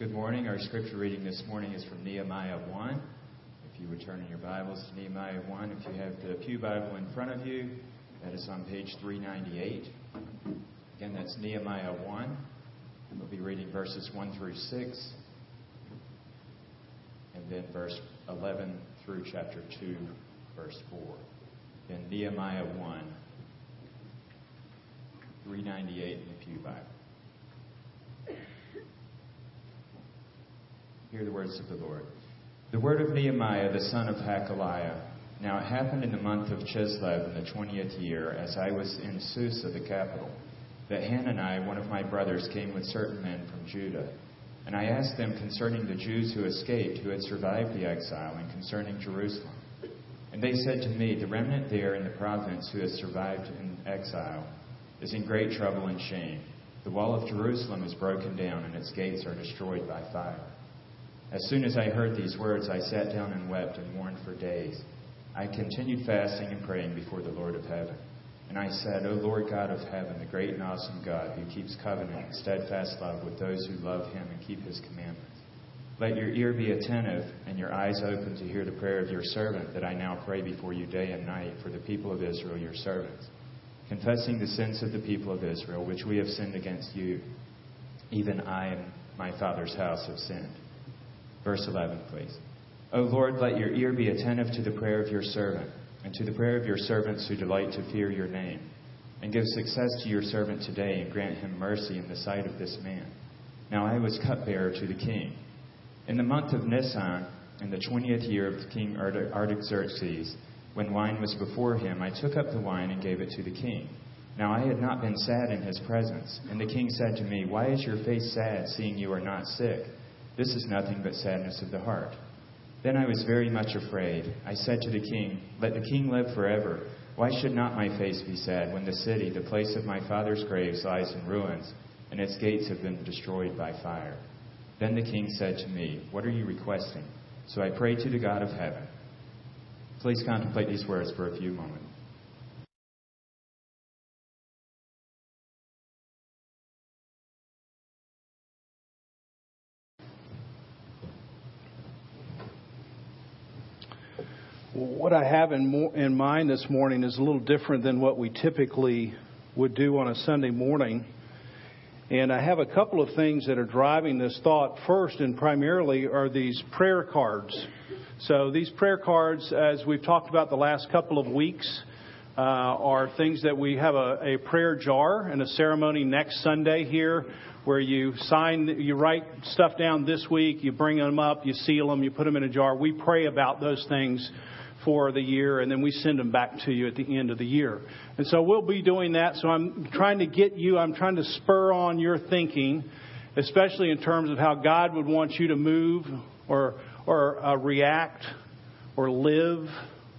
Good morning. Our scripture reading this morning is from Nehemiah 1. If you would turn in your Bibles to Nehemiah 1, if you have the Pew Bible in front of you, that is on page 398. Again, that's Nehemiah 1. We'll be reading verses 1 through 6, and then verse 11 through chapter 2, verse 4. Then Nehemiah 1, 398 in the Pew Bible. Hear the words of the Lord. The word of Nehemiah, the son of Hachaliah. Now it happened in the month of Chislev in the twentieth year, as I was in Susa, the capital, that Hanani, one of my brothers, came with certain men from Judah. And I asked them concerning the Jews who escaped, who had survived the exile, and concerning Jerusalem. And they said to me, The remnant there in the province who has survived in exile is in great trouble and shame. The wall of Jerusalem is broken down, and its gates are destroyed by fire. As soon as I heard these words, I sat down and wept and mourned for days. I continued fasting and praying before the Lord of heaven. And I said, O Lord God of heaven, the great and awesome God, who keeps covenant and steadfast love with those who love him and keep his commandments. Let your ear be attentive and your eyes open to hear the prayer of your servant that I now pray before you day and night for the people of Israel, your servants, confessing the sins of the people of Israel, which we have sinned against you. Even I and my father's house have sinned. Verse 11, please. O Lord, let your ear be attentive to the prayer of your servant, and to the prayer of your servants who delight to fear your name. And give success to your servant today, and grant him mercy in the sight of this man. Now I was cupbearer to the king. In the month of Nisan, in the twentieth year of King Artaxerxes, when wine was before him, I took up the wine and gave it to the king. Now I had not been sad in his presence. And the king said to me, Why is your face sad, seeing you are not sick? This is nothing but sadness of the heart. Then I was very much afraid. I said to the king, Let the king live forever. Why should not my face be sad when the city, the place of my father's graves, lies in ruins, and its gates have been destroyed by fire? Then the king said to me, What are you requesting? So I prayed to the God of heaven. Please contemplate these words for a few moments. What I have in, mo- in mind this morning is a little different than what we typically would do on a Sunday morning. And I have a couple of things that are driving this thought. First and primarily are these prayer cards. So these prayer cards, as we've talked about the last couple of weeks, uh, are things that we have a, a prayer jar and a ceremony next Sunday here where you sign, you write stuff down this week, you bring them up, you seal them, you put them in a jar. We pray about those things for the year, and then we send them back to you at the end of the year. And so we'll be doing that. So I'm trying to get you, I'm trying to spur on your thinking, especially in terms of how God would want you to move or, or uh, react or live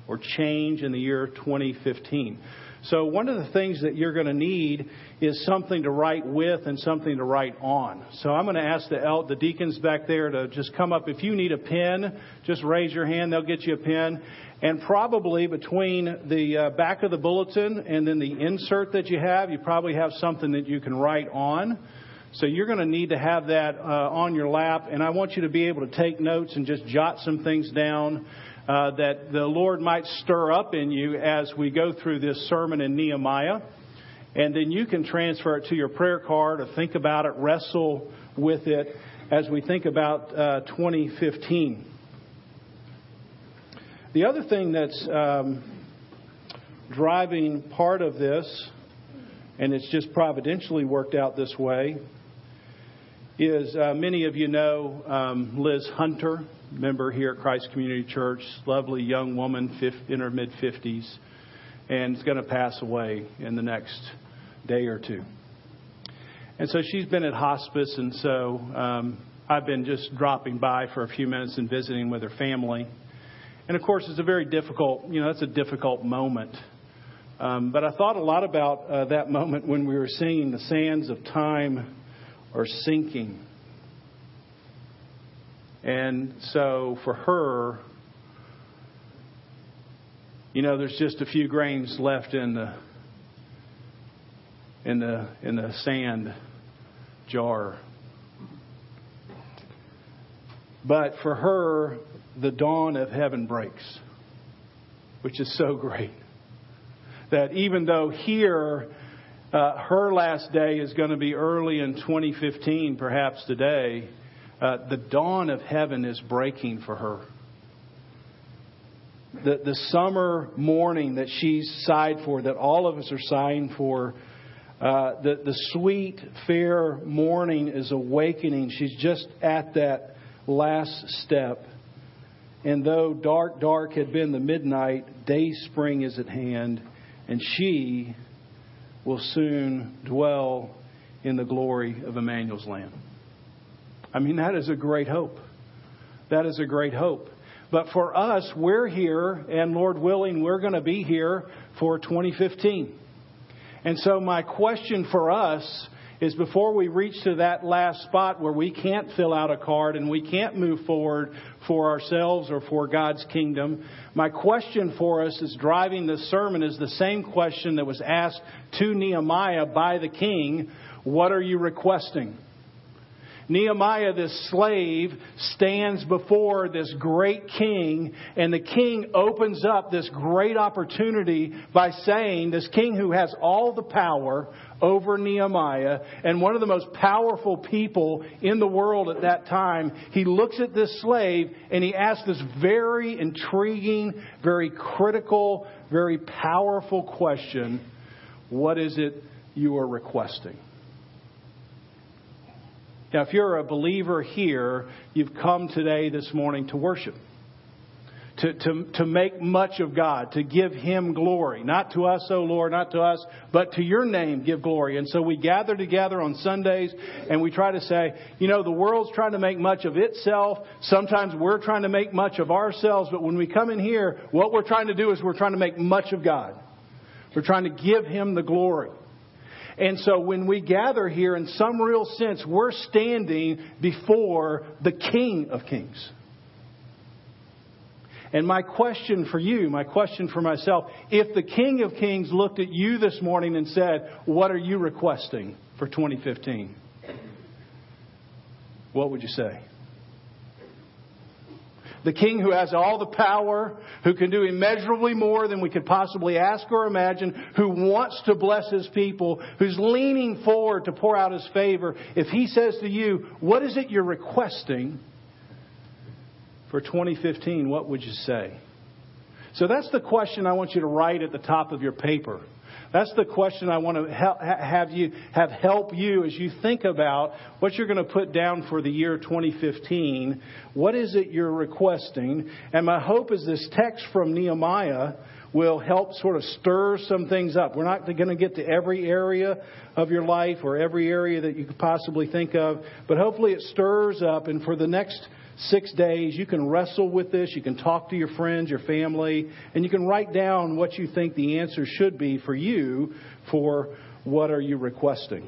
or change in the year 2015. So one of the things that you're going to need is something to write with and something to write on. So I'm going to ask the el- the deacons back there to just come up. If you need a pen, just raise your hand. They'll get you a pen. And probably between the uh, back of the bulletin and then the insert that you have, you probably have something that you can write on. So you're going to need to have that uh, on your lap. And I want you to be able to take notes and just jot some things down uh, that the Lord might stir up in you as we go through this sermon in Nehemiah. And then you can transfer it to your prayer card or think about it, wrestle with it as we think about uh, 2015. The other thing that's um, driving part of this, and it's just providentially worked out this way, is uh, many of you know um, Liz Hunter, member here at Christ Community Church, lovely young woman in her mid 50s, and is going to pass away in the next day or two. And so she's been at hospice, and so um, I've been just dropping by for a few minutes and visiting with her family. And of course, it's a very difficult, you know, that's a difficult moment. Um, but I thought a lot about uh, that moment when we were singing The Sands of Time Are Sinking. And so for her, you know, there's just a few grains left in the in the in the sand jar. But for her, the dawn of heaven breaks, which is so great. That even though here, uh, her last day is going to be early in 2015, perhaps today, uh, the dawn of heaven is breaking for her. The, the summer morning that she's sighed for, that all of us are sighing for, uh, the, the sweet, fair morning is awakening. She's just at that last step. And though dark, dark had been the midnight, day spring is at hand, and she will soon dwell in the glory of Emmanuel's land. I mean, that is a great hope. That is a great hope. But for us, we're here, and Lord willing, we're going to be here for 2015. And so, my question for us is before we reach to that last spot where we can't fill out a card and we can't move forward for ourselves or for God's kingdom, my question for us is driving this sermon is the same question that was asked to Nehemiah by the king What are you requesting? Nehemiah, this slave, stands before this great king, and the king opens up this great opportunity by saying, this king who has all the power over Nehemiah, and one of the most powerful people in the world at that time, he looks at this slave and he asks this very intriguing, very critical, very powerful question What is it you are requesting? Now, if you're a believer here, you've come today, this morning, to worship. To, to, to make much of God, to give Him glory. Not to us, O Lord, not to us, but to your name give glory. And so we gather together on Sundays and we try to say, you know, the world's trying to make much of itself. Sometimes we're trying to make much of ourselves, but when we come in here, what we're trying to do is we're trying to make much of God. We're trying to give Him the glory. And so when we gather here, in some real sense, we're standing before the King of Kings. And my question for you, my question for myself, if the King of Kings looked at you this morning and said, What are you requesting for 2015? What would you say? The King who has all the power, who can do immeasurably more than we could possibly ask or imagine, who wants to bless his people, who's leaning forward to pour out his favor, if he says to you, What is it you're requesting for 2015? What would you say? So that's the question I want you to write at the top of your paper. That's the question I want to have you have help you as you think about what you're going to put down for the year 2015. What is it you're requesting? And my hope is this text from Nehemiah will help sort of stir some things up. We're not going to get to every area of your life or every area that you could possibly think of, but hopefully it stirs up and for the next six days. You can wrestle with this. You can talk to your friends, your family, and you can write down what you think the answer should be for you for what are you requesting.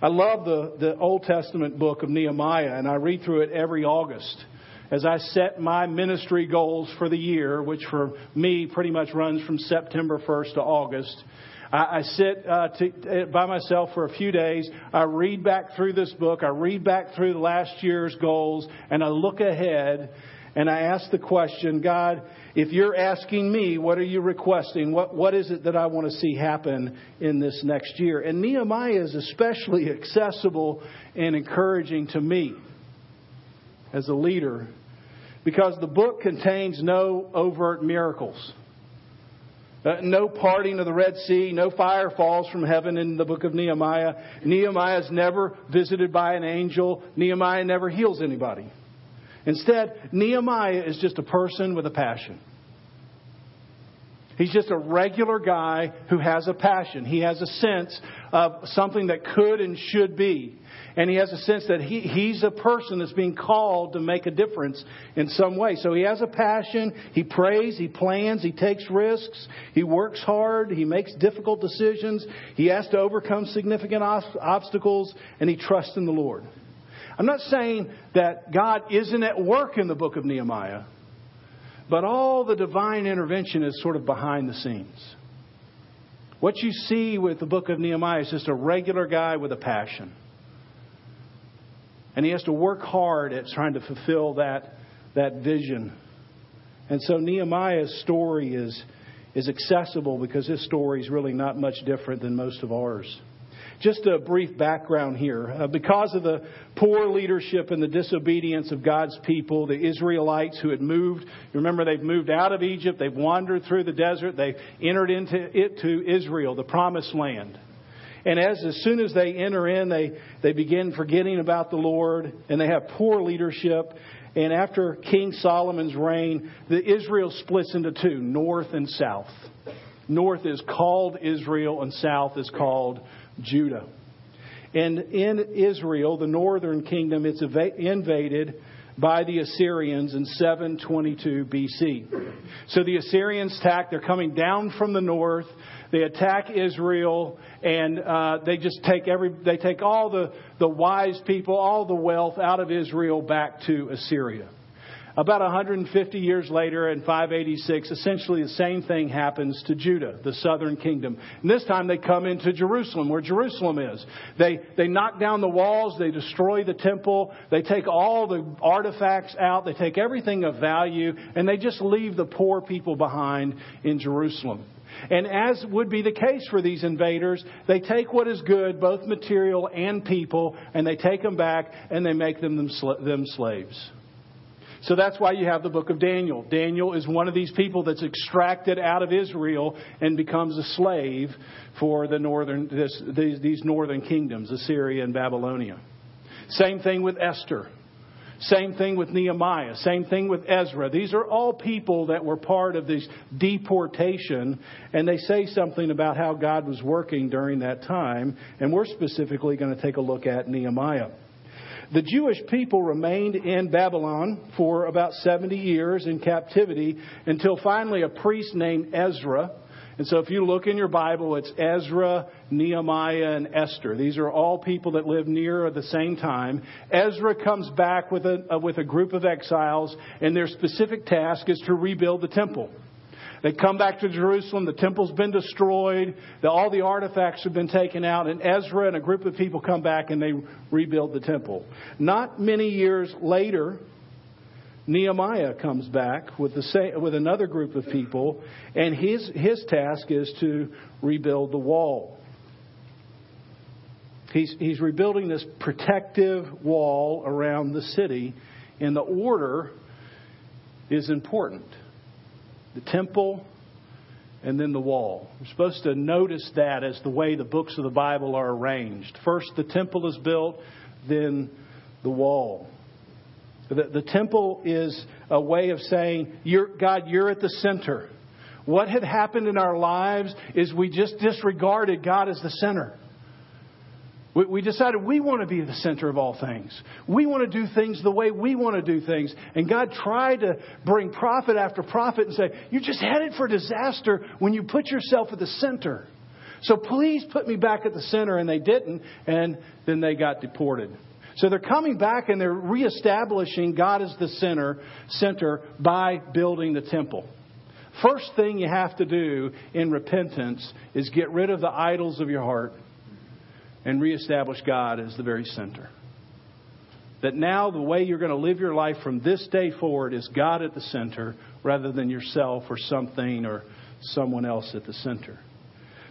I love the, the Old Testament book of Nehemiah, and I read through it every August as I set my ministry goals for the year, which for me pretty much runs from September 1st to August. I, I sit uh, to, uh, by myself for a few days. I read back through this book. I read back through last year's goals, and I look ahead and I ask the question, God, if you're asking me, what are you requesting? What, what is it that I want to see happen in this next year? And Nehemiah is especially accessible and encouraging to me as a leader because the book contains no overt miracles. Uh, no parting of the Red Sea, no fire falls from heaven in the book of Nehemiah. Nehemiah is never visited by an angel. Nehemiah never heals anybody. Instead, Nehemiah is just a person with a passion. He's just a regular guy who has a passion. He has a sense of something that could and should be. And he has a sense that he, he's a person that's being called to make a difference in some way. So he has a passion. He prays. He plans. He takes risks. He works hard. He makes difficult decisions. He has to overcome significant obstacles. And he trusts in the Lord. I'm not saying that God isn't at work in the book of Nehemiah, but all the divine intervention is sort of behind the scenes. What you see with the book of Nehemiah is just a regular guy with a passion. And he has to work hard at trying to fulfill that, that vision. And so Nehemiah's story is, is accessible because his story is really not much different than most of ours. Just a brief background here. Uh, because of the poor leadership and the disobedience of God's people, the Israelites who had moved, remember they've moved out of Egypt, they've wandered through the desert, they've entered into it to Israel, the promised land. And as, as soon as they enter in, they, they begin forgetting about the Lord and they have poor leadership. And after King Solomon's reign, the Israel splits into two, north and south. North is called Israel and south is called Judah. And in Israel, the northern kingdom, it's invaded by the Assyrians in 722 BC. So the Assyrians attack, they're coming down from the north, they attack Israel, and uh, they just take every, they take all the, the wise people, all the wealth out of Israel back to Assyria. About 150 years later, in 586, essentially the same thing happens to Judah, the southern kingdom. And this time they come into Jerusalem, where Jerusalem is. They, they knock down the walls, they destroy the temple, they take all the artifacts out, they take everything of value, and they just leave the poor people behind in Jerusalem. And as would be the case for these invaders, they take what is good, both material and people, and they take them back and they make them, them, them slaves. So that's why you have the book of Daniel. Daniel is one of these people that's extracted out of Israel and becomes a slave for the northern, this, these, these northern kingdoms, Assyria and Babylonia. Same thing with Esther. Same thing with Nehemiah. Same thing with Ezra. These are all people that were part of this deportation, and they say something about how God was working during that time. And we're specifically going to take a look at Nehemiah. The Jewish people remained in Babylon for about 70 years in captivity until finally a priest named Ezra. And so if you look in your Bible, it's Ezra, Nehemiah, and Esther. These are all people that live near at the same time. Ezra comes back with a, uh, with a group of exiles, and their specific task is to rebuild the temple. They come back to Jerusalem. The temple's been destroyed. The, all the artifacts have been taken out. And Ezra and a group of people come back and they rebuild the temple. Not many years later, Nehemiah comes back with, the same, with another group of people, and his, his task is to rebuild the wall. He's, he's rebuilding this protective wall around the city, and the order is important the temple, and then the wall. We're supposed to notice that as the way the books of the Bible are arranged. First, the temple is built, then the wall. The, the temple is a way of saying, you're, God, you're at the center. What had happened in our lives is we just disregarded God as the center. We, we decided we want to be the center of all things. We want to do things the way we want to do things. And God tried to bring prophet after prophet and say, You're just headed for disaster when you put yourself at the center. So please put me back at the center. And they didn't. And then they got deported. So they're coming back and they're reestablishing God as the center, center by building the temple. First thing you have to do in repentance is get rid of the idols of your heart and reestablish God as the very center. That now the way you're going to live your life from this day forward is God at the center rather than yourself or something or someone else at the center.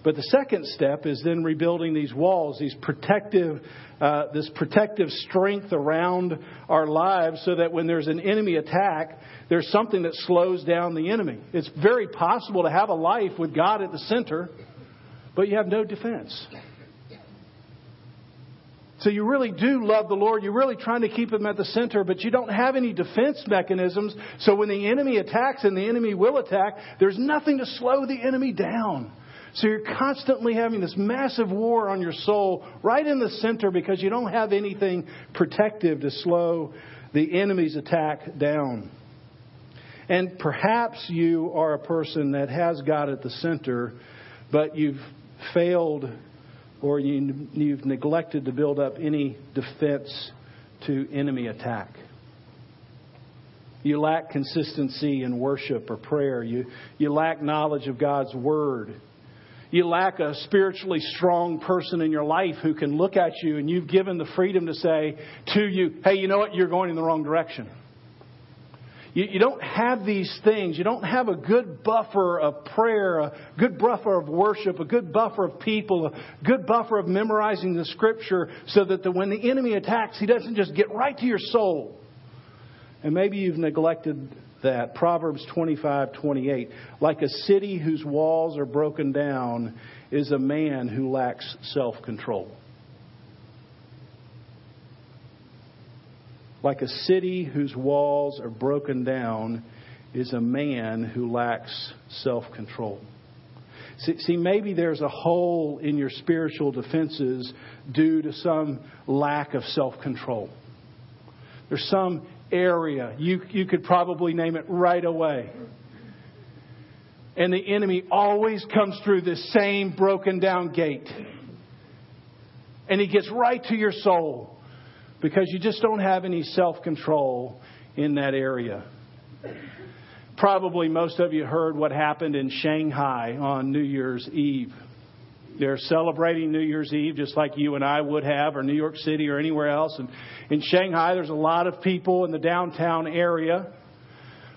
But the second step is then rebuilding these walls, these protective, uh, this protective strength around our lives, so that when there's an enemy attack, there's something that slows down the enemy. It's very possible to have a life with God at the center, but you have no defense. So you really do love the Lord. You're really trying to keep Him at the center, but you don't have any defense mechanisms. So when the enemy attacks, and the enemy will attack, there's nothing to slow the enemy down. So you're constantly having this massive war on your soul right in the center because you don't have anything protective to slow the enemy's attack down. And perhaps you are a person that has God at the center, but you've failed or you, you've neglected to build up any defense to enemy attack. You lack consistency in worship or prayer. You, you lack knowledge of God's Word. You lack a spiritually strong person in your life who can look at you and you've given the freedom to say to you, hey, you know what? You're going in the wrong direction. You, you don't have these things. You don't have a good buffer of prayer, a good buffer of worship, a good buffer of people, a good buffer of memorizing the scripture so that the, when the enemy attacks, he doesn't just get right to your soul. And maybe you've neglected that. Proverbs 25, 28. Like a city whose walls are broken down is a man who lacks self control. Like a city whose walls are broken down is a man who lacks self control. See, maybe there's a hole in your spiritual defenses due to some lack of self control. There's some area. You, you could probably name it right away. And the enemy always comes through this same broken down gate. And he gets right to your soul because you just don't have any self control in that area. Probably most of you heard what happened in Shanghai on New Year's Eve. They're celebrating New Year's Eve just like you and I would have, or New York City or anywhere else. And in Shanghai, there's a lot of people in the downtown area.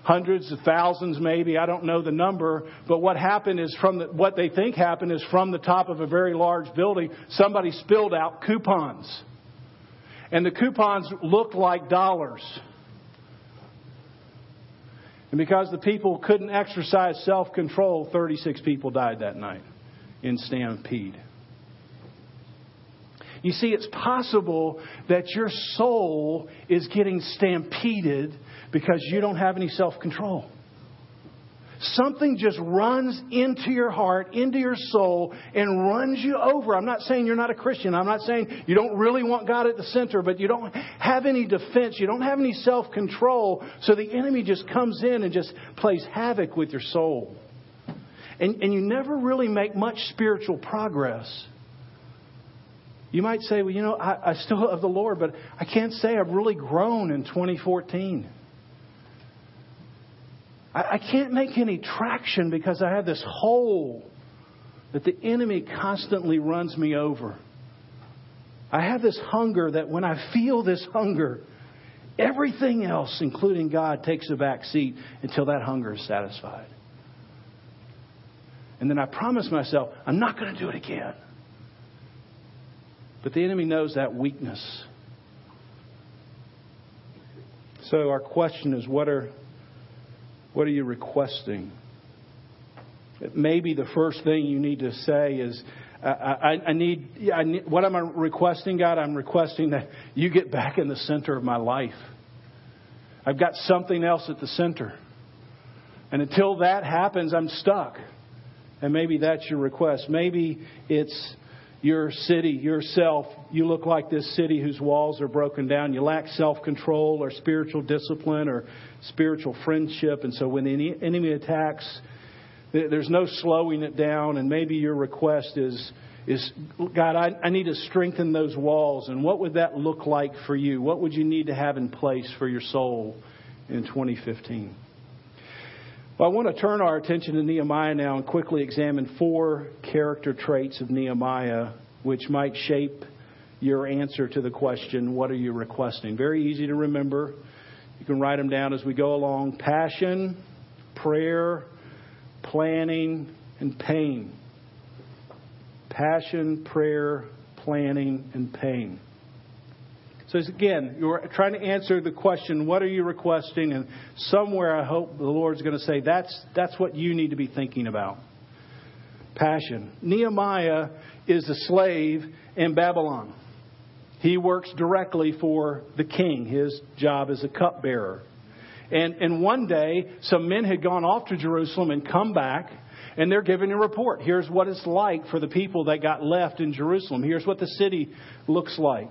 Hundreds of thousands maybe. I don't know the number. But what happened is from the, what they think happened is from the top of a very large building somebody spilled out coupons. And the coupons looked like dollars. And because the people couldn't exercise self control, 36 people died that night in stampede. You see, it's possible that your soul is getting stampeded because you don't have any self control. Something just runs into your heart, into your soul, and runs you over. I'm not saying you're not a Christian. I'm not saying you don't really want God at the center, but you don't have any defense. You don't have any self control. So the enemy just comes in and just plays havoc with your soul. And, and you never really make much spiritual progress. You might say, well, you know, I, I still love the Lord, but I can't say I've really grown in 2014. I, I can't make any traction because I have this hole that the enemy constantly runs me over. I have this hunger that when I feel this hunger, everything else, including God, takes a back seat until that hunger is satisfied. And then I promise myself, I'm not going to do it again. But the enemy knows that weakness. So our question is what are what are you requesting? Maybe the first thing you need to say is, I, I, I, need, I need, what am I requesting, God? I'm requesting that you get back in the center of my life. I've got something else at the center. And until that happens, I'm stuck. And maybe that's your request. Maybe it's your city, yourself. You look like this city whose walls are broken down. You lack self control or spiritual discipline or spiritual friendship. And so when the enemy attacks, there's no slowing it down. And maybe your request is, is God, I, I need to strengthen those walls. And what would that look like for you? What would you need to have in place for your soul in 2015? Well, I want to turn our attention to Nehemiah now and quickly examine four character traits of Nehemiah which might shape your answer to the question, What are you requesting? Very easy to remember. You can write them down as we go along passion, prayer, planning, and pain. Passion, prayer, planning, and pain. So again, you're trying to answer the question, what are you requesting? And somewhere I hope the Lord's going to say, that's, that's what you need to be thinking about. Passion. Nehemiah is a slave in Babylon. He works directly for the king. His job is a cupbearer. And, and one day, some men had gone off to Jerusalem and come back, and they're giving a report. Here's what it's like for the people that got left in Jerusalem. Here's what the city looks like.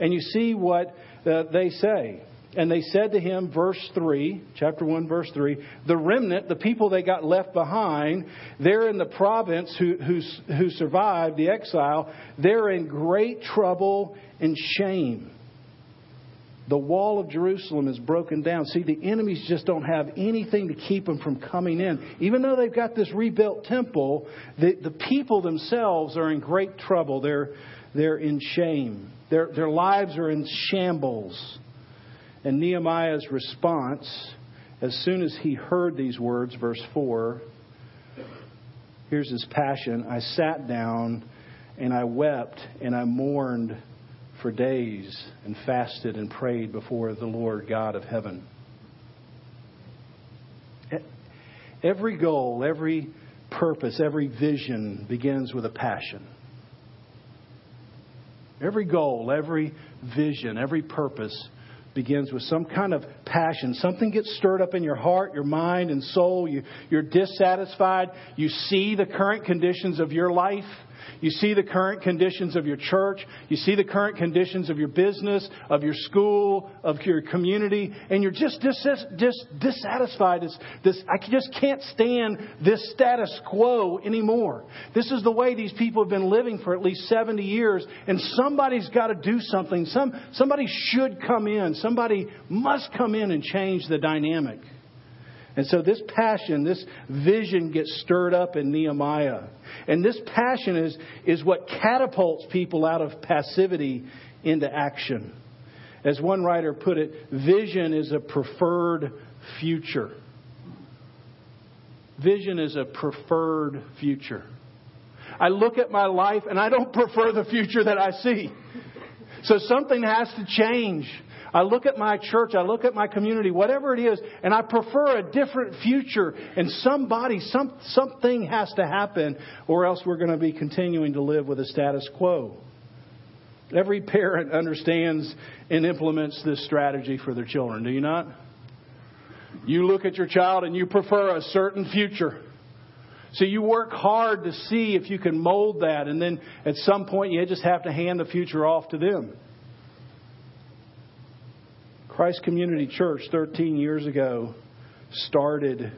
And you see what uh, they say. And they said to him, verse 3, chapter 1, verse 3, the remnant, the people they got left behind, they're in the province who, who, who survived the exile, they're in great trouble and shame. the wall of Jerusalem is broken down. See, the enemies just don't have anything to keep them from coming in. Even though they've got this rebuilt temple, the, the people themselves are in great trouble. They're, they're in shame, their, their lives are in shambles. And Nehemiah's response, as soon as he heard these words, verse 4, here's his passion I sat down and I wept and I mourned for days and fasted and prayed before the Lord God of heaven. Every goal, every purpose, every vision begins with a passion. Every goal, every vision, every purpose begins with some kind of passion. Something gets stirred up in your heart, your mind, and soul. You, you're dissatisfied. You see the current conditions of your life you see the current conditions of your church. You see the current conditions of your business, of your school, of your community, and you're just dis- dis- dissatisfied. It's this, I just can't stand this status quo anymore. This is the way these people have been living for at least 70 years, and somebody's got to do something. Some, somebody should come in. Somebody must come in and change the dynamic. And so this passion, this vision gets stirred up in Nehemiah. And this passion is, is what catapults people out of passivity into action. As one writer put it, vision is a preferred future. Vision is a preferred future. I look at my life and I don't prefer the future that I see. So something has to change. I look at my church, I look at my community, whatever it is, and I prefer a different future. And somebody, some, something has to happen, or else we're going to be continuing to live with a status quo. Every parent understands and implements this strategy for their children, do you not? You look at your child and you prefer a certain future. So you work hard to see if you can mold that, and then at some point you just have to hand the future off to them. Christ Community Church 13 years ago started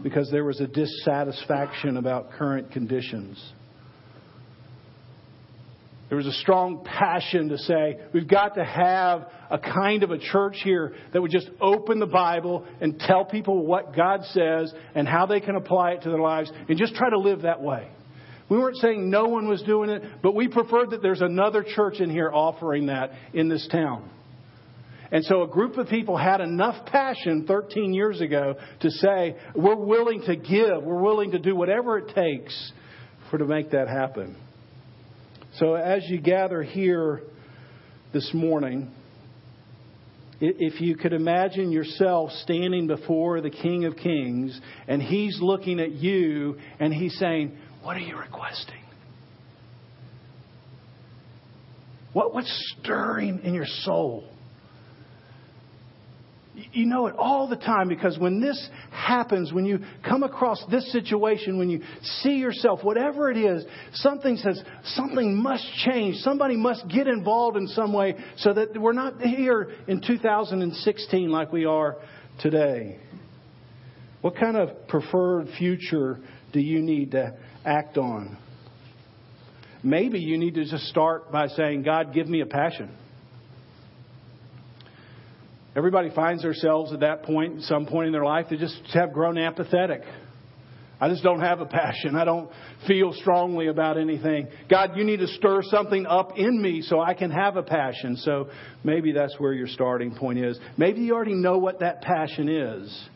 because there was a dissatisfaction about current conditions. There was a strong passion to say, we've got to have a kind of a church here that would just open the Bible and tell people what God says and how they can apply it to their lives and just try to live that way. We weren't saying no one was doing it, but we preferred that there's another church in here offering that in this town. And so a group of people had enough passion 13 years ago to say, we're willing to give, we're willing to do whatever it takes for to make that happen. So as you gather here this morning, if you could imagine yourself standing before the King of Kings and he's looking at you and he's saying, What are you requesting? What, what's stirring in your soul? You know it all the time because when this happens, when you come across this situation, when you see yourself, whatever it is, something says something must change. Somebody must get involved in some way so that we're not here in 2016 like we are today. What kind of preferred future do you need to act on? Maybe you need to just start by saying, God, give me a passion. Everybody finds themselves at that point, some point in their life, they just have grown apathetic. I just don't have a passion. I don't feel strongly about anything. God, you need to stir something up in me so I can have a passion. So maybe that's where your starting point is. Maybe you already know what that passion is.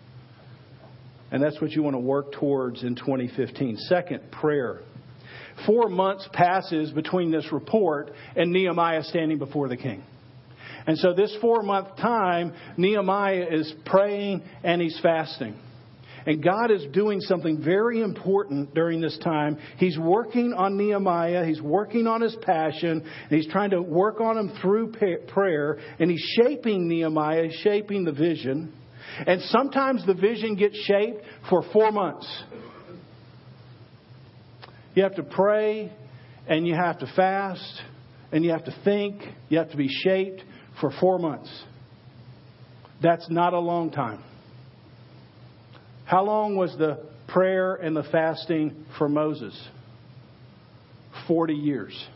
And that's what you want to work towards in 2015. Second, prayer. Four months passes between this report and Nehemiah standing before the king. And so, this four month time, Nehemiah is praying and he's fasting. And God is doing something very important during this time. He's working on Nehemiah. He's working on his passion. And he's trying to work on him through prayer. And he's shaping Nehemiah, shaping the vision. And sometimes the vision gets shaped for four months. You have to pray and you have to fast and you have to think. You have to be shaped for four months. That's not a long time. How long was the prayer and the fasting for Moses? 40 years.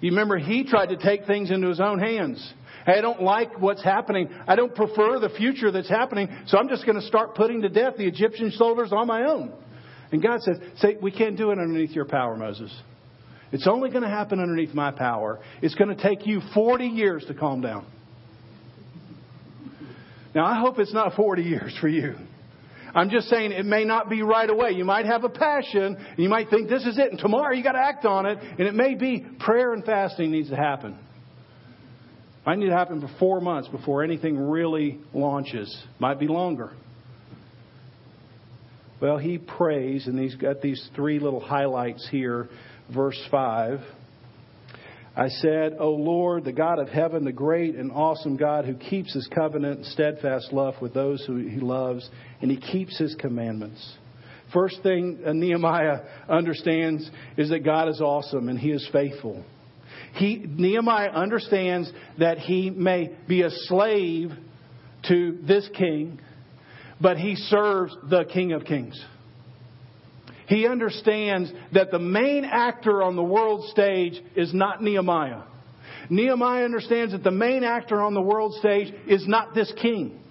You remember he tried to take things into his own hands. Hey, I don't like what's happening. I don't prefer the future that's happening, so I'm just going to start putting to death the Egyptian soldiers on my own. And God says, say, we can't do it underneath your power, Moses. It's only going to happen underneath my power. It's going to take you 40 years to calm down. Now, I hope it's not 40 years for you. I'm just saying it may not be right away. You might have a passion, and you might think this is it, and tomorrow you got to act on it, and it may be prayer and fasting needs to happen. Might need to happen for four months before anything really launches. Might be longer. Well, he prays, and he's got these three little highlights here. Verse 5. I said, O Lord, the God of heaven, the great and awesome God who keeps his covenant and steadfast love with those who he loves, and he keeps his commandments. First thing Nehemiah understands is that God is awesome and he is faithful. He, Nehemiah understands that he may be a slave to this king, but he serves the King of Kings. He understands that the main actor on the world stage is not Nehemiah. Nehemiah understands that the main actor on the world stage is not this king.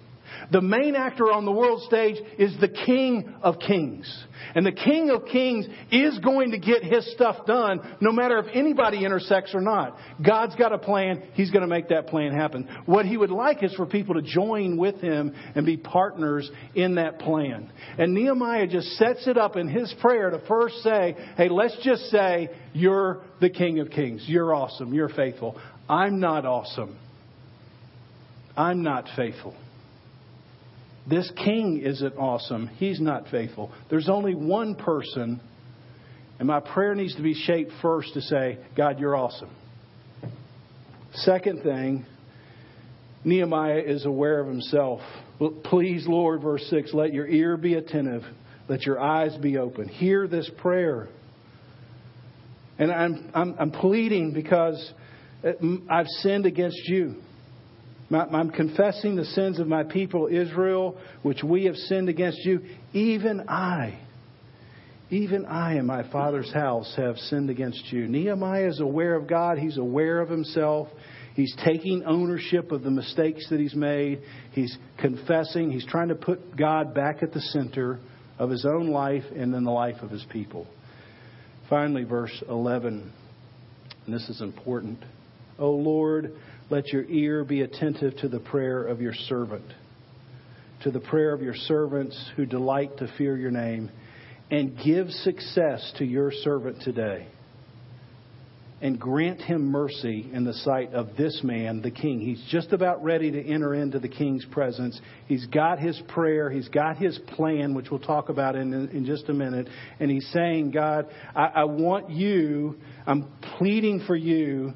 The main actor on the world stage is the King of Kings. And the King of Kings is going to get his stuff done no matter if anybody intersects or not. God's got a plan. He's going to make that plan happen. What he would like is for people to join with him and be partners in that plan. And Nehemiah just sets it up in his prayer to first say, hey, let's just say you're the King of Kings. You're awesome. You're faithful. I'm not awesome. I'm not faithful. This king isn't awesome. He's not faithful. There's only one person, and my prayer needs to be shaped first to say, God, you're awesome. Second thing, Nehemiah is aware of himself. Please, Lord, verse 6, let your ear be attentive, let your eyes be open. Hear this prayer. And I'm, I'm, I'm pleading because I've sinned against you. I'm confessing the sins of my people Israel, which we have sinned against you. Even I, even I and my father's house have sinned against you. Nehemiah is aware of God. He's aware of himself. He's taking ownership of the mistakes that he's made. He's confessing. He's trying to put God back at the center of his own life and in the life of his people. Finally, verse 11, and this is important. O Lord, let your ear be attentive to the prayer of your servant, to the prayer of your servants who delight to fear your name, and give success to your servant today. And grant him mercy in the sight of this man, the king. He's just about ready to enter into the king's presence. He's got his prayer, he's got his plan, which we'll talk about in, in just a minute. And he's saying, God, I, I want you, I'm pleading for you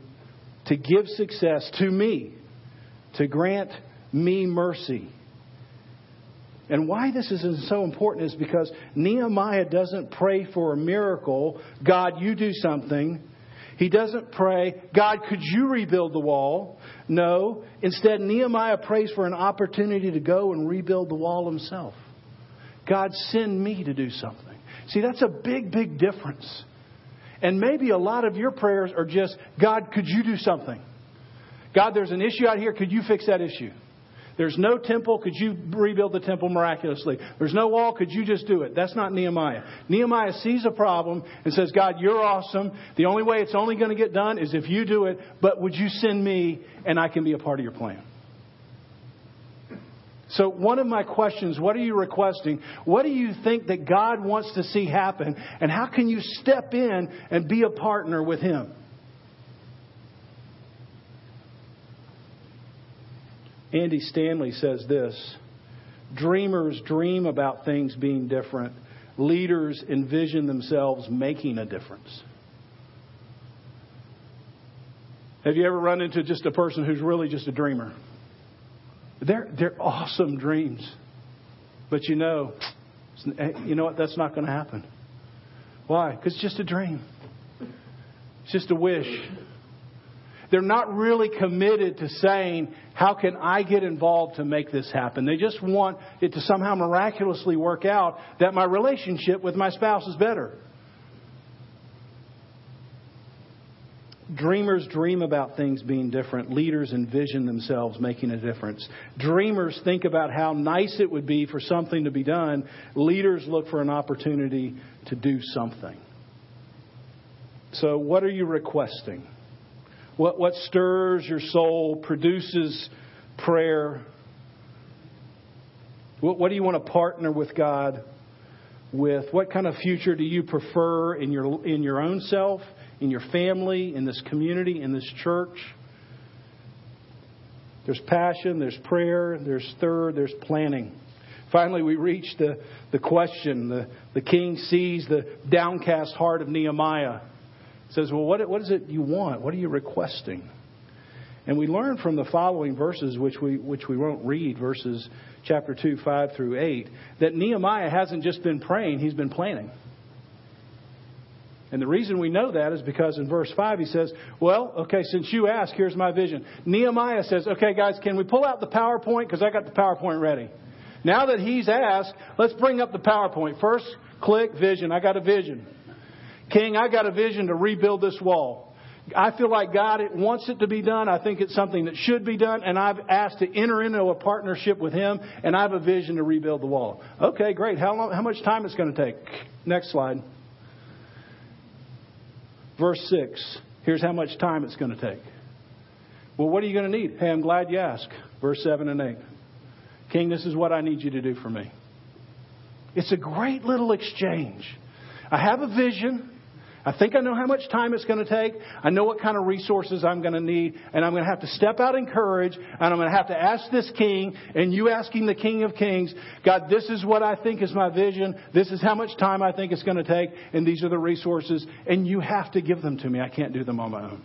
to give success to me, to grant me mercy. And why this is so important is because Nehemiah doesn't pray for a miracle, God, you do something. He doesn't pray, God, could you rebuild the wall? No. Instead, Nehemiah prays for an opportunity to go and rebuild the wall himself. God, send me to do something. See, that's a big, big difference. And maybe a lot of your prayers are just, God, could you do something? God, there's an issue out here. Could you fix that issue? There's no temple. Could you rebuild the temple miraculously? There's no wall. Could you just do it? That's not Nehemiah. Nehemiah sees a problem and says, God, you're awesome. The only way it's only going to get done is if you do it, but would you send me and I can be a part of your plan? So, one of my questions what are you requesting? What do you think that God wants to see happen? And how can you step in and be a partner with Him? Andy Stanley says this Dreamers dream about things being different, leaders envision themselves making a difference. Have you ever run into just a person who's really just a dreamer? They're, they're awesome dreams. But you know, you know what? That's not going to happen. Why? Because it's just a dream. It's just a wish. They're not really committed to saying, how can I get involved to make this happen? They just want it to somehow miraculously work out that my relationship with my spouse is better. Dreamers dream about things being different. Leaders envision themselves making a difference. Dreamers think about how nice it would be for something to be done. Leaders look for an opportunity to do something. So, what are you requesting? What, what stirs your soul, produces prayer? What, what do you want to partner with God with? What kind of future do you prefer in your, in your own self, in your family, in this community, in this church? There's passion, there's prayer, there's third, there's planning. Finally, we reach the, the question. The, the king sees the downcast heart of Nehemiah. Says, Well, what, what is it you want? What are you requesting? And we learn from the following verses, which we, which we won't read, verses chapter 2, 5 through 8, that Nehemiah hasn't just been praying, he's been planning. And the reason we know that is because in verse 5 he says, Well, okay, since you ask, here's my vision. Nehemiah says, Okay, guys, can we pull out the PowerPoint? Because I got the PowerPoint ready. Now that he's asked, let's bring up the PowerPoint. First, click vision. I got a vision. King, I got a vision to rebuild this wall. I feel like God wants it to be done. I think it's something that should be done, and I've asked to enter into a partnership with Him, and I have a vision to rebuild the wall. Okay, great. How long? How much time it's going to take? Next slide. Verse six. Here's how much time it's going to take. Well, what are you going to need? Hey, I'm glad you asked. Verse seven and eight. King, this is what I need you to do for me. It's a great little exchange. I have a vision. I think I know how much time it's going to take. I know what kind of resources I'm going to need. And I'm going to have to step out in courage. And I'm going to have to ask this king and you asking the king of kings, God, this is what I think is my vision. This is how much time I think it's going to take. And these are the resources. And you have to give them to me. I can't do them on my own.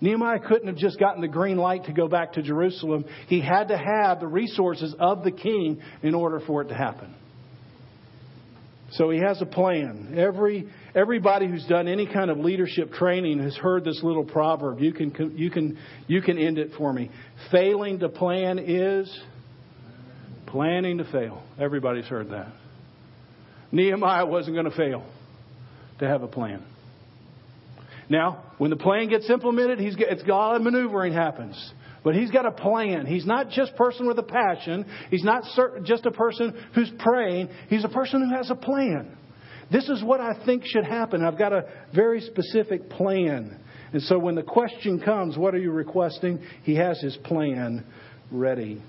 Nehemiah couldn't have just gotten the green light to go back to Jerusalem. He had to have the resources of the king in order for it to happen. So he has a plan. Every everybody who's done any kind of leadership training has heard this little proverb. You can you can you can end it for me. Failing to plan is planning to fail. Everybody's heard that. Nehemiah wasn't going to fail to have a plan. Now, when the plan gets implemented, he's it's of maneuvering happens. But he's got a plan. He's not just a person with a passion. He's not just a person who's praying. He's a person who has a plan. This is what I think should happen. I've got a very specific plan. And so when the question comes, what are you requesting? He has his plan ready.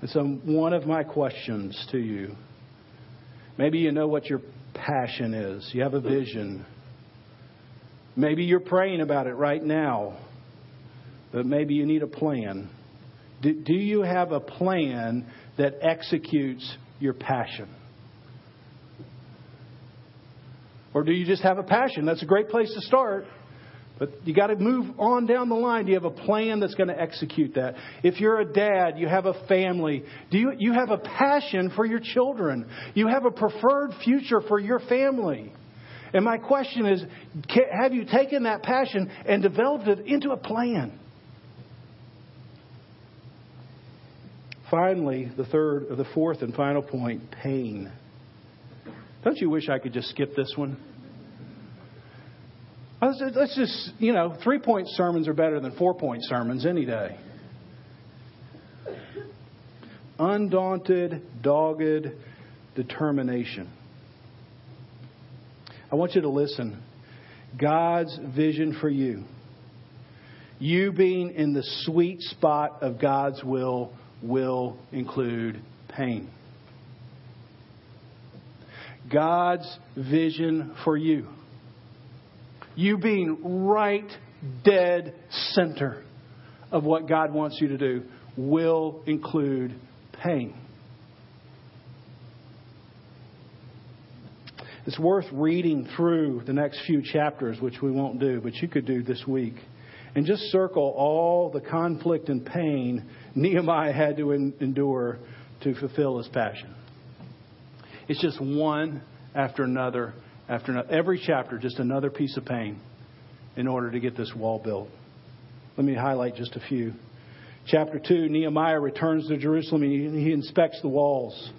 And so one of my questions to you, maybe you know what your passion is. You have a vision. Maybe you're praying about it right now but maybe you need a plan. Do, do you have a plan that executes your passion? Or do you just have a passion? That's a great place to start. But you got to move on down the line. Do you have a plan that's going to execute that? If you're a dad, you have a family. Do you, you have a passion for your children? You have a preferred future for your family. And my question is, have you taken that passion and developed it into a plan? Finally, the third the fourth and final point pain. Don't you wish I could just skip this one? Let's just, you know, three point sermons are better than four point sermons any day. Undaunted, dogged determination. I want you to listen. God's vision for you, you being in the sweet spot of God's will will include pain. God's vision for you, you being right dead center of what God wants you to do, will include pain. It's worth reading through the next few chapters, which we won't do, but you could do this week and just circle all the conflict and pain Nehemiah had to endure to fulfill his passion. It's just one after another after another. Every chapter, just another piece of pain in order to get this wall built. Let me highlight just a few. Chapter 2, Nehemiah returns to Jerusalem and he inspects the walls.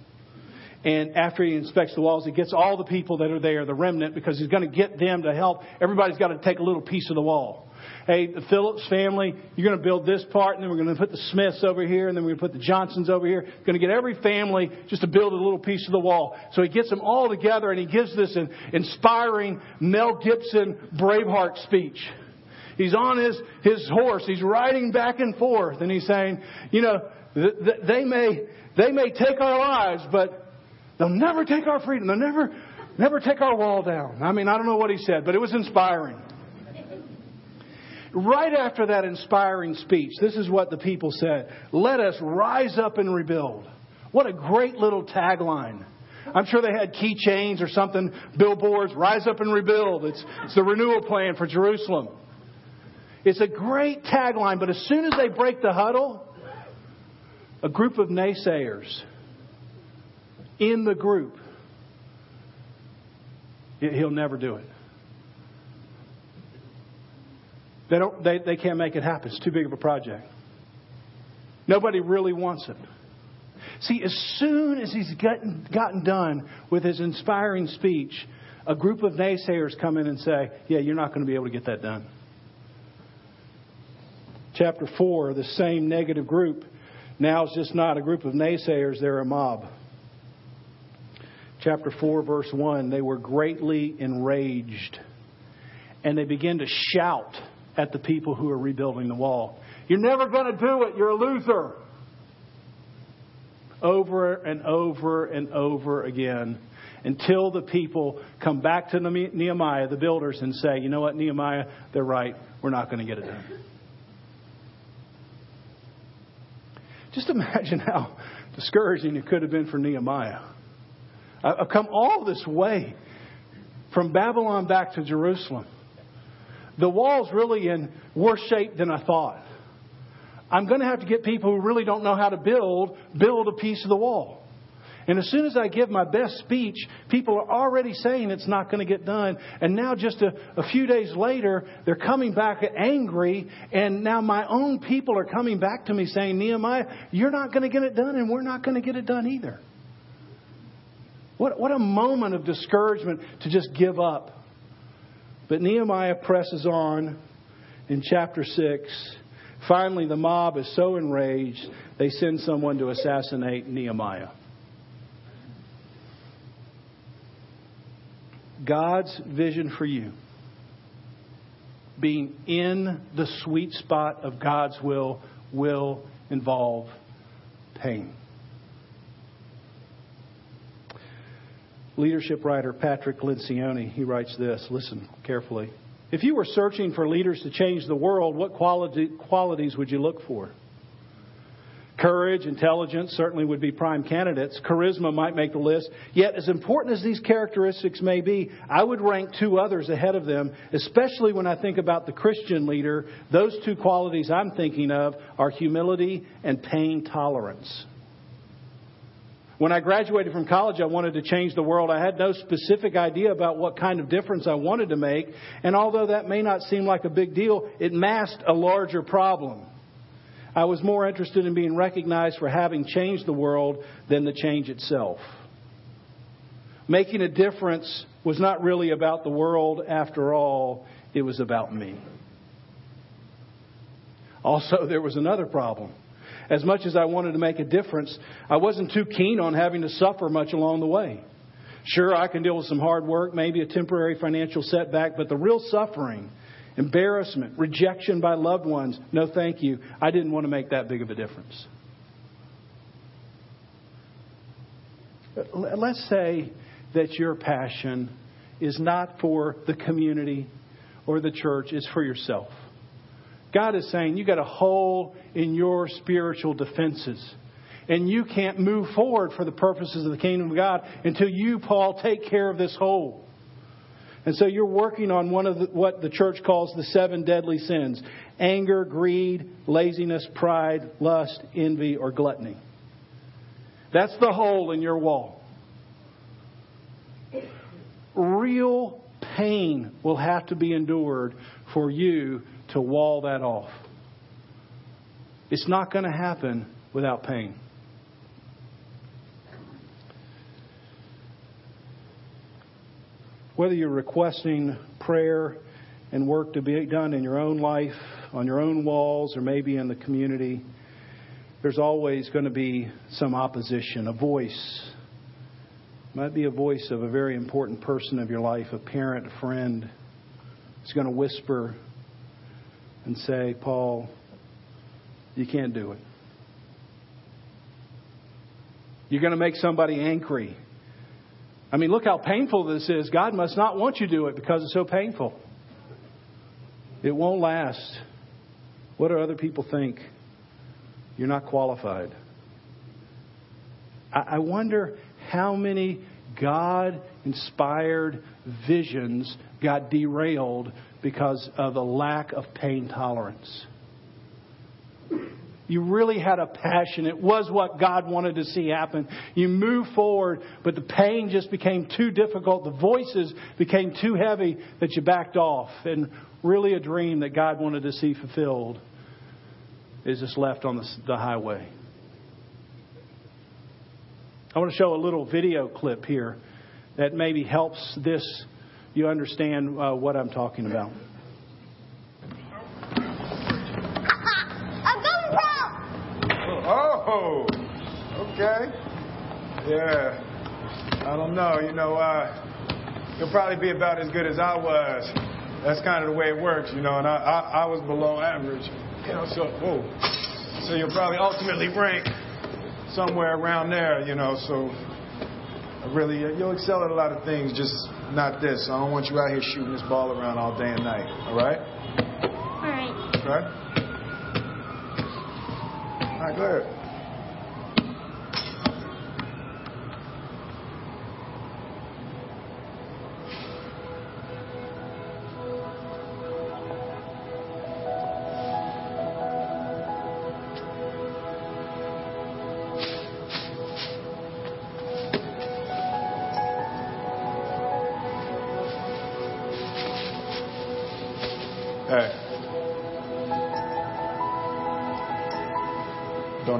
And after he inspects the walls, he gets all the people that are there, the remnant, because he's going to get them to help. Everybody's got to take a little piece of the wall. Hey, the Phillips family, you're going to build this part, and then we're going to put the Smiths over here, and then we're going to put the Johnsons over here. We're Going to get every family just to build a little piece of the wall. So he gets them all together, and he gives this inspiring Mel Gibson Braveheart speech. He's on his, his horse. He's riding back and forth, and he's saying, you know, they may, they may take our lives, but They'll never take our freedom. They'll never, never take our wall down. I mean, I don't know what he said, but it was inspiring. Right after that inspiring speech, this is what the people said Let us rise up and rebuild. What a great little tagline. I'm sure they had keychains or something, billboards, rise up and rebuild. It's, it's the renewal plan for Jerusalem. It's a great tagline, but as soon as they break the huddle, a group of naysayers in the group, he'll never do it. They, don't, they, they can't make it happen. It's too big of a project. Nobody really wants it. See, as soon as he's gotten, gotten done with his inspiring speech, a group of naysayers come in and say, Yeah, you're not going to be able to get that done. Chapter 4, the same negative group now is just not a group of naysayers, they're a mob chapter 4, verse 1, they were greatly enraged. And they began to shout at the people who are rebuilding the wall. You're never going to do it. You're a loser. Over and over and over again until the people come back to Nehemiah, the builders, and say, you know what, Nehemiah, they're right. We're not going to get it done. Just imagine how discouraging it could have been for Nehemiah. I've come all this way from Babylon back to Jerusalem. The wall's really in worse shape than I thought. I'm going to have to get people who really don't know how to build, build a piece of the wall. And as soon as I give my best speech, people are already saying it's not going to get done. And now, just a, a few days later, they're coming back angry. And now my own people are coming back to me saying, Nehemiah, you're not going to get it done, and we're not going to get it done either. What, what a moment of discouragement to just give up. But Nehemiah presses on in chapter 6. Finally, the mob is so enraged, they send someone to assassinate Nehemiah. God's vision for you, being in the sweet spot of God's will, will involve pain. Leadership writer Patrick Lencioni, he writes this. Listen carefully. If you were searching for leaders to change the world, what quality, qualities would you look for? Courage, intelligence certainly would be prime candidates. Charisma might make the list. Yet, as important as these characteristics may be, I would rank two others ahead of them, especially when I think about the Christian leader. Those two qualities I'm thinking of are humility and pain tolerance. When I graduated from college, I wanted to change the world. I had no specific idea about what kind of difference I wanted to make. And although that may not seem like a big deal, it masked a larger problem. I was more interested in being recognized for having changed the world than the change itself. Making a difference was not really about the world after all, it was about me. Also, there was another problem as much as I wanted to make a difference, I wasn't too keen on having to suffer much along the way. Sure, I can deal with some hard work, maybe a temporary financial setback, but the real suffering, embarrassment, rejection by loved ones, no thank you. I didn't want to make that big of a difference. Let's say that your passion is not for the community or the church, it's for yourself. God is saying you got a hole in your spiritual defenses. And you can't move forward for the purposes of the kingdom of God until you, Paul, take care of this hole. And so you're working on one of the, what the church calls the seven deadly sins anger, greed, laziness, pride, lust, envy, or gluttony. That's the hole in your wall. Real pain will have to be endured for you to wall that off. It's not going to happen without pain. whether you're requesting prayer and work to be done in your own life, on your own walls, or maybe in the community, there's always going to be some opposition, a voice. Might be a voice of a very important person of your life, a parent, a friend. It's going to whisper and say, Paul, you can't do it. You're going to make somebody angry. I mean, look how painful this is. God must not want you to do it because it's so painful. It won't last. What do other people think? You're not qualified. I wonder how many God inspired visions got derailed because of a lack of pain tolerance. You really had a passion. It was what God wanted to see happen. You moved forward, but the pain just became too difficult. The voices became too heavy that you backed off. And really, a dream that God wanted to see fulfilled is just left on the, the highway. I want to show a little video clip here that maybe helps this you understand uh, what I'm talking about. Oh, okay. Yeah. I don't know. You know, uh, you'll probably be about as good as I was. That's kind of the way it works, you know. And I, I, I was below average, you know. So, whoa. So you'll probably ultimately rank somewhere around there, you know. So, really, you'll excel at a lot of things, just not this. I don't want you out here shooting this ball around all day and night. All right? All right. All right. All right, go ahead.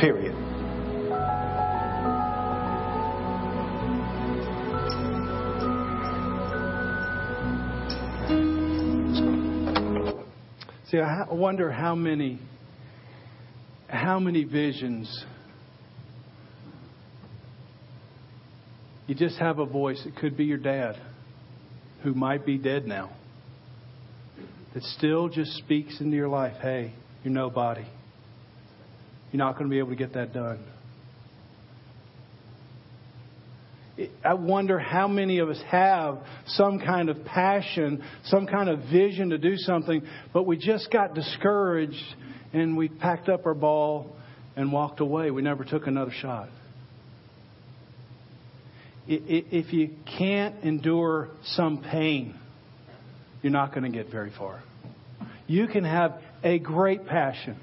Period. See, I wonder how many, how many visions you just have a voice. It could be your dad, who might be dead now, that still just speaks into your life. Hey, you're nobody. You're not going to be able to get that done. I wonder how many of us have some kind of passion, some kind of vision to do something, but we just got discouraged and we packed up our ball and walked away. We never took another shot. If you can't endure some pain, you're not going to get very far. You can have a great passion.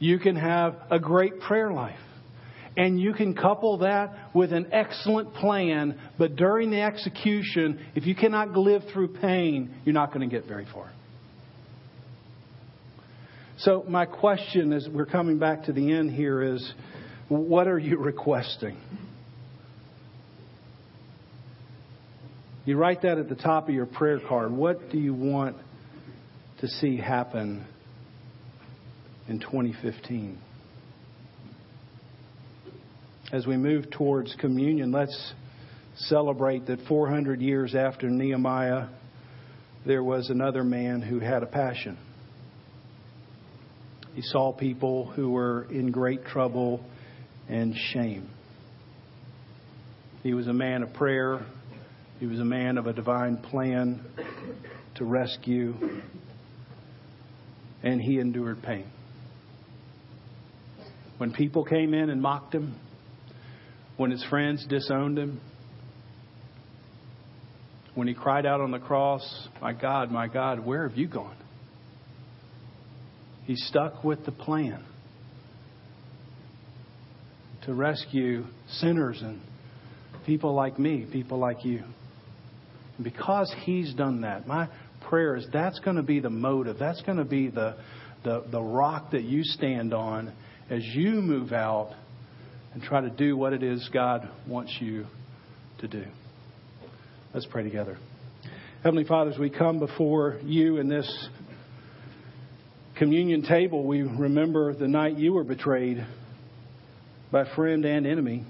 You can have a great prayer life. And you can couple that with an excellent plan, but during the execution, if you cannot live through pain, you're not going to get very far. So, my question as we're coming back to the end here is what are you requesting? You write that at the top of your prayer card. What do you want to see happen in 2015? As we move towards communion, let's celebrate that 400 years after Nehemiah, there was another man who had a passion. He saw people who were in great trouble and shame. He was a man of prayer. He was a man of a divine plan to rescue. And he endured pain. When people came in and mocked him, when his friends disowned him, when he cried out on the cross, My God, my God, where have you gone? He stuck with the plan to rescue sinners and people like me, people like you. And because he's done that, my prayer is that's going to be the motive. That's going to be the, the, the rock that you stand on as you move out and try to do what it is God wants you to do. Let's pray together. Heavenly Father, as we come before you in this communion table, we remember the night you were betrayed by friend and enemy.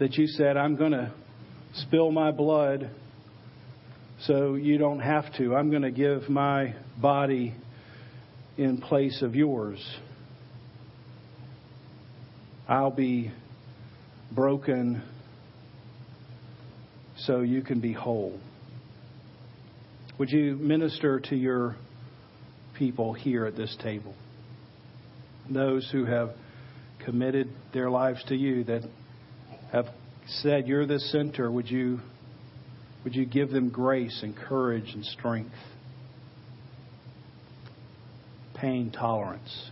That you said, I'm going to spill my blood so you don't have to. I'm going to give my body in place of yours. I'll be broken so you can be whole. Would you minister to your people here at this table? Those who have committed their lives to you, that have said you're the center, would you, would you give them grace and courage and strength? Pain tolerance.